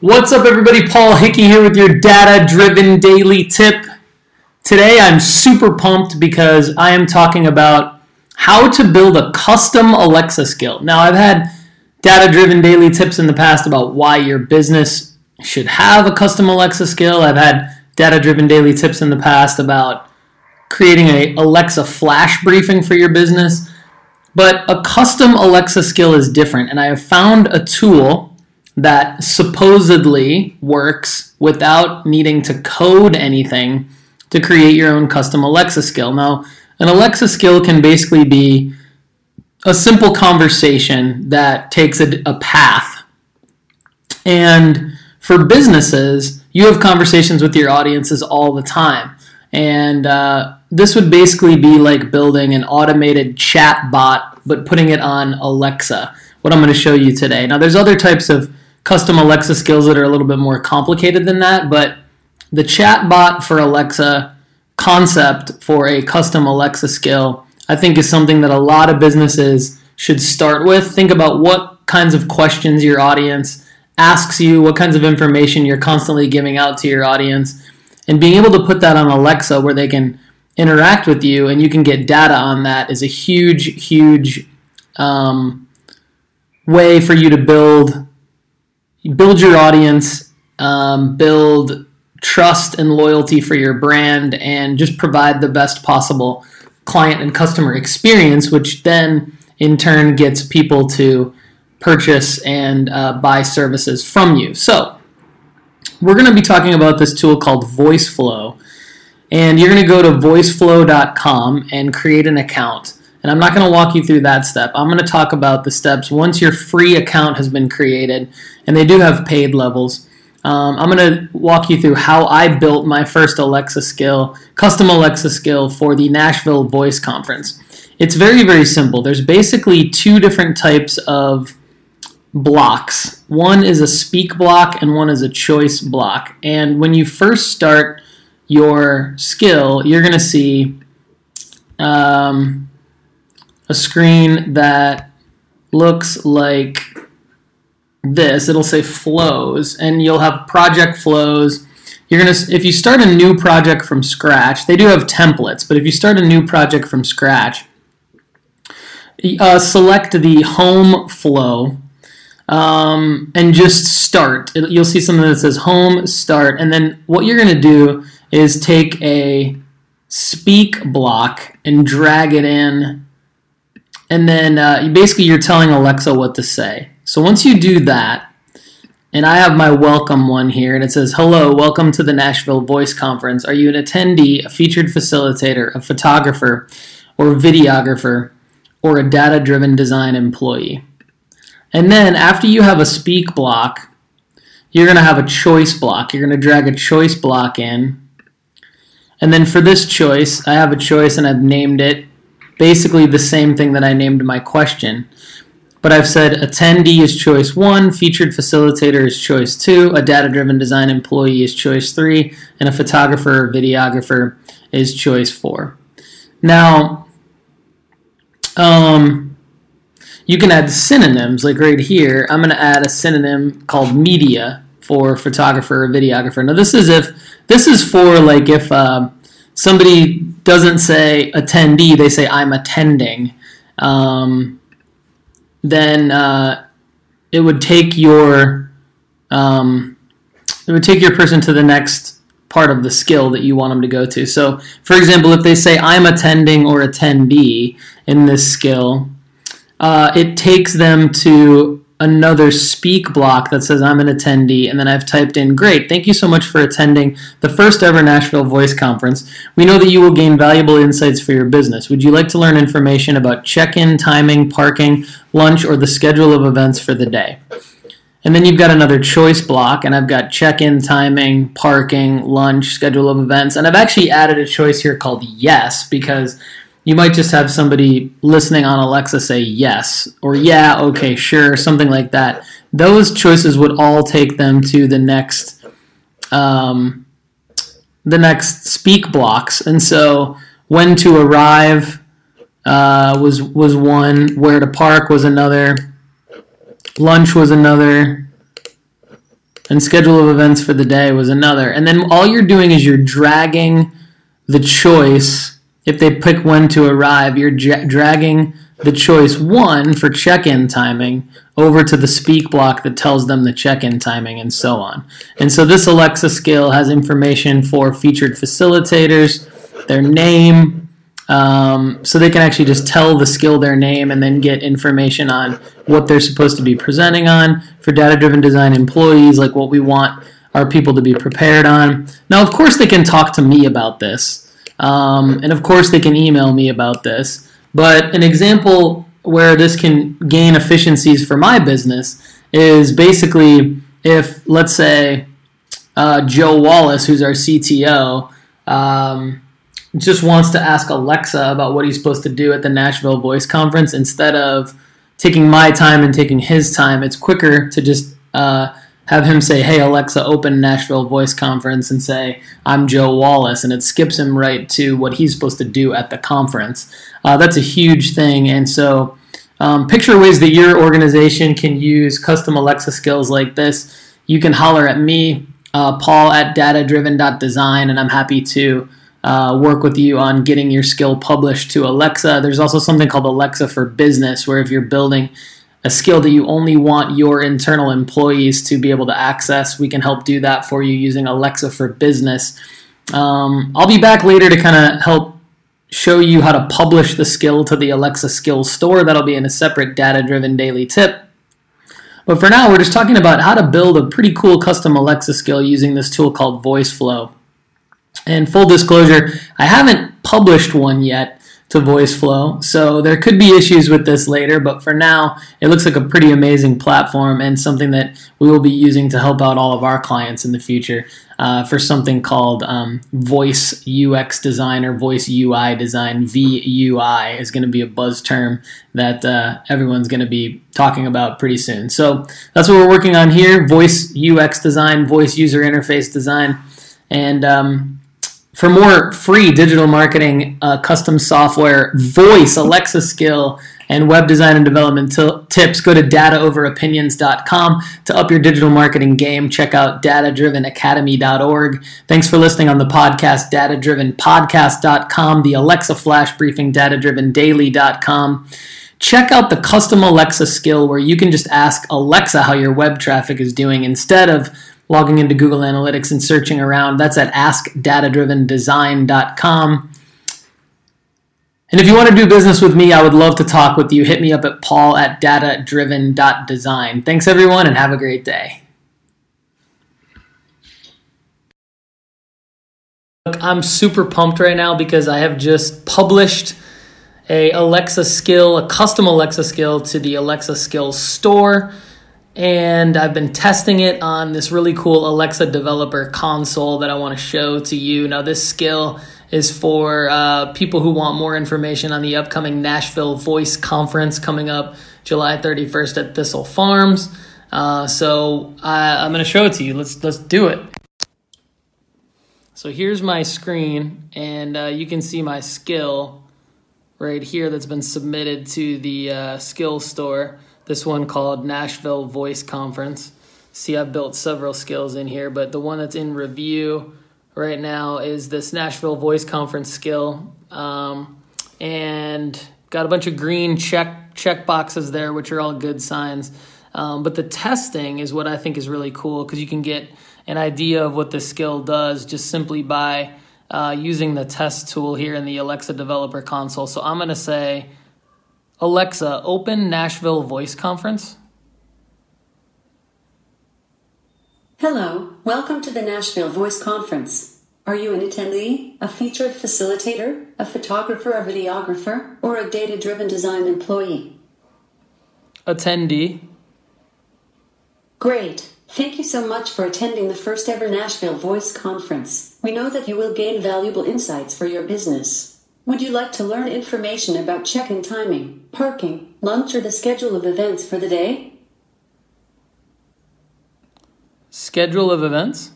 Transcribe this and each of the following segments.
What's up, everybody? Paul Hickey here with your data driven daily tip. Today, I'm super pumped because I am talking about how to build a custom Alexa skill. Now, I've had data driven daily tips in the past about why your business should have a custom Alexa skill. I've had data driven daily tips in the past about creating a Alexa flash briefing for your business. But a custom Alexa skill is different, and I have found a tool that supposedly works without needing to code anything to create your own custom Alexa skill. Now, an Alexa skill can basically be a simple conversation that takes a, a path. And for businesses, you have conversations with your audiences all the time. And uh, this would basically be like building an automated chat bot, but putting it on Alexa, what I'm going to show you today. Now, there's other types of custom Alexa skills that are a little bit more complicated than that, but the chatbot for Alexa concept for a custom Alexa skill, I think is something that a lot of businesses should start with. Think about what kinds of questions your audience asks you, what kinds of information you're constantly giving out to your audience, and being able to put that on Alexa where they can interact with you and you can get data on that is a huge, huge um, way for you to build build your audience, um, build trust and loyalty for your brand, and just provide the best possible client and customer experience, which then in turn gets people to purchase and uh, buy services from you. So, we're going to be talking about this tool called VoiceFlow. And you're going to go to voiceflow.com and create an account. And I'm not going to walk you through that step. I'm going to talk about the steps once your free account has been created, and they do have paid levels. Um, I'm going to walk you through how I built my first Alexa skill, custom Alexa skill for the Nashville Voice Conference. It's very, very simple. There's basically two different types of blocks. One is a speak block, and one is a choice block. And when you first start your skill, you're going to see. Um, a screen that looks like this. It'll say flows, and you'll have project flows. You're gonna if you start a new project from scratch. They do have templates, but if you start a new project from scratch, uh, select the home flow um, and just start. You'll see something that says home start, and then what you're gonna do is take a speak block and drag it in and then uh, basically you're telling Alexa what to say. So once you do that, and I have my welcome one here, and it says, Hello, welcome to the Nashville Voice Conference. Are you an attendee, a featured facilitator, a photographer, or videographer, or a data driven design employee? And then after you have a speak block, you're going to have a choice block. You're going to drag a choice block in. And then for this choice, I have a choice and I've named it basically the same thing that I named my question. But I've said attendee is choice one, featured facilitator is choice two, a data driven design employee is choice three, and a photographer or videographer is choice four. Now, um, you can add synonyms, like right here. I'm going to add a synonym called media for photographer or videographer. Now, this is if this is for like if uh, somebody doesn't say attendee, they say I'm attending, um, then uh, it would take your um, it would take your person to the next part of the skill that you want them to go to. So, for example, if they say I'm attending or attendee in this skill, uh, it takes them to another speak block that says I'm an attendee, and then I've typed in, Great, thank you so much for attending the first ever Nashville Voice Conference. We know that you will gain valuable insights for your business. Would you like to learn information about check in, timing, parking, lunch, or the schedule of events for the day? And then you've got another choice block, and I've got check in, timing, parking, lunch, schedule of events. And I've actually added a choice here called yes because you might just have somebody listening on Alexa say yes or yeah, okay, sure, something like that. Those choices would all take them to the next um, the next speak blocks. And so when to arrive uh, was was one, where to park was another, lunch was another, and schedule of events for the day was another. And then all you're doing is you're dragging the choice. If they pick when to arrive, you're dragging the choice one for check-in timing over to the speak block that tells them the check-in timing and so on. And so this Alexa skill has information for featured facilitators, their name, um, so they can actually just tell the skill their name and then get information on what they're supposed to be presenting on for data-driven design employees, like what we want our people to be prepared on. Now, of course, they can talk to me about this, um, and of course, they can email me about this. But an example where this can gain efficiencies for my business is basically if, let's say, uh, Joe Wallace, who's our CTO, um, just wants to ask Alexa about what he's supposed to do at the Nashville Voice Conference instead of taking my time and taking his time. It's quicker to just uh, have him say, "Hey Alexa, open Nashville Voice Conference," and say, "I'm Joe Wallace," and it skips him right to what he's supposed to do at the conference. Uh, that's a huge thing, and so um, picture ways that your organization can use custom Alexa skills like this. You can holler at me, uh, Paul at datadriven.design, and I'm happy to. Uh, work with you on getting your skill published to Alexa. There's also something called Alexa for Business, where if you're building a skill that you only want your internal employees to be able to access. We can help do that for you using Alexa for Business. Um, I'll be back later to kind of help show you how to publish the skill to the Alexa Skills Store. That'll be in a separate data driven daily tip. But for now, we're just talking about how to build a pretty cool custom Alexa skill using this tool called VoiceFlow. And full disclosure, I haven't published one yet to VoiceFlow. So there could be issues with this later, but for now, it looks like a pretty amazing platform and something that we will be using to help out all of our clients in the future uh, for something called um, Voice UX Design or Voice UI Design. VUI is going to be a buzz term that uh, everyone's going to be talking about pretty soon. So that's what we're working on here Voice UX Design, Voice User Interface Design. And um, for more free digital marketing, uh, custom software, voice, Alexa skill, and web design and development t- tips, go to dataoveropinions.com to up your digital marketing game. Check out datadrivenacademy.org. Thanks for listening on the podcast, datadrivenpodcast.com, the Alexa Flash Briefing, datadrivendaily.com. Check out the custom Alexa skill where you can just ask Alexa how your web traffic is doing instead of logging into Google Analytics and searching around. That's at askdatadrivendesign.com. And if you want to do business with me, I would love to talk with you. Hit me up at paul at datadriven.design. Thanks, everyone, and have a great day. I'm super pumped right now because I have just published a Alexa skill, a custom Alexa skill to the Alexa Skills store and I've been testing it on this really cool Alexa developer console that I want to show to you. Now, this skill is for uh, people who want more information on the upcoming Nashville Voice Conference coming up July 31st at Thistle Farms. Uh, so I, I'm going to show it to you. Let's let's do it. So here's my screen, and uh, you can see my skill right here that's been submitted to the uh, skill store this one called Nashville Voice Conference. See, I've built several skills in here, but the one that's in review right now is this Nashville Voice Conference skill. Um, and got a bunch of green check check boxes there, which are all good signs. Um, but the testing is what I think is really cool because you can get an idea of what the skill does just simply by uh, using the test tool here in the Alexa Developer Console. So I'm going to say Alexa, open Nashville Voice Conference. Hello, welcome to the Nashville Voice Conference. Are you an attendee, a featured facilitator, a photographer, a videographer, or a data driven design employee? Attendee. Great. Thank you so much for attending the first ever Nashville Voice Conference. We know that you will gain valuable insights for your business. Would you like to learn information about check-in timing, parking, lunch, or the schedule of events for the day? Schedule of events?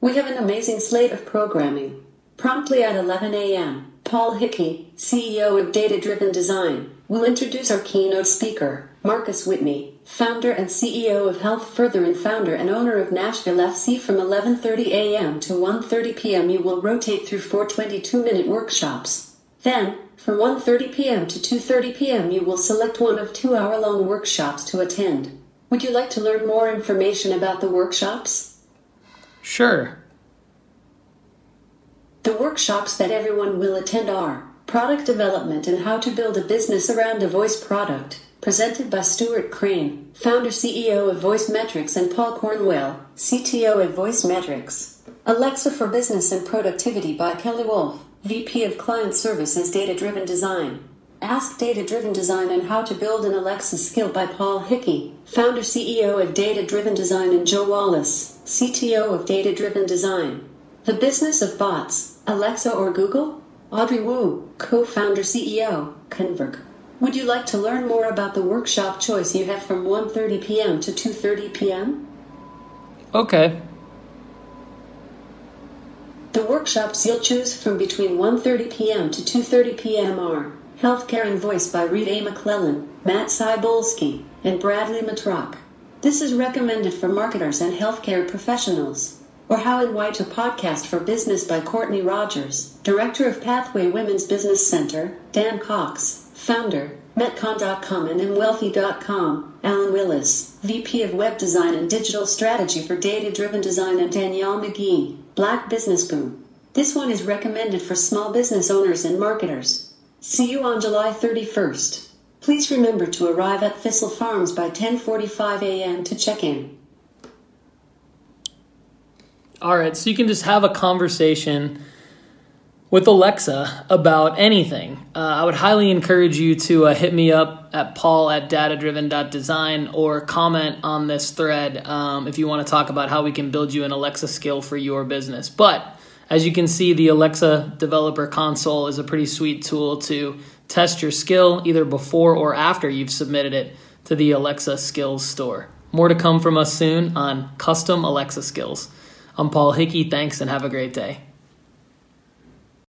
We have an amazing slate of programming. Promptly at 11 a.m., Paul Hickey, CEO of Data Driven Design, will introduce our keynote speaker, Marcus Whitney. Founder and CEO of Health Further and founder and owner of Nashville FC from 11:30 a.m. to 1:30 p.m. you will rotate through four 22-minute workshops. Then, from 1:30 p.m. to 2:30 p.m. you will select one of 2-hour-long workshops to attend. Would you like to learn more information about the workshops? Sure. The workshops that everyone will attend are Product Development and How to Build a Business Around a Voice Product, presented by Stuart Crane, founder CEO of Voice Metrics, and Paul Cornwell, CTO of Voice Metrics. Alexa for Business and Productivity by Kelly Wolf, VP of Client Services Data Driven Design. Ask Data Driven Design and How to Build an Alexa Skill by Paul Hickey, founder CEO of Data Driven Design, and Joe Wallace, CTO of Data Driven Design. The Business of Bots, Alexa or Google? Audrey Wu, co founder CEO, Convrg. Would you like to learn more about the workshop choice you have from 1:30 p.m. to 2:30 p.m.? Okay. The workshops you'll choose from between 1:30 p.m. to 2:30 p.m. are Healthcare and Voice by Rita A. McClellan, Matt Cybulski, and Bradley Metrock. This is recommended for marketers and healthcare professionals. Or How and Why to Podcast for Business by Courtney Rogers, Director of Pathway Women's Business Center, Dan Cox, Founder, Metcon.com and MWealthy.com, Alan Willis, VP of Web Design and Digital Strategy for Data Driven Design, and Danielle McGee, Black Business Boom. This one is recommended for small business owners and marketers. See you on July 31st. Please remember to arrive at Thistle Farms by 10:45 a.m. to check in. All right, so you can just have a conversation with Alexa about anything. Uh, I would highly encourage you to uh, hit me up at paul at datadriven.design or comment on this thread um, if you want to talk about how we can build you an Alexa skill for your business. But as you can see, the Alexa Developer Console is a pretty sweet tool to test your skill either before or after you've submitted it to the Alexa Skills Store. More to come from us soon on custom Alexa skills. I'm Paul Hickey. Thanks and have a great day.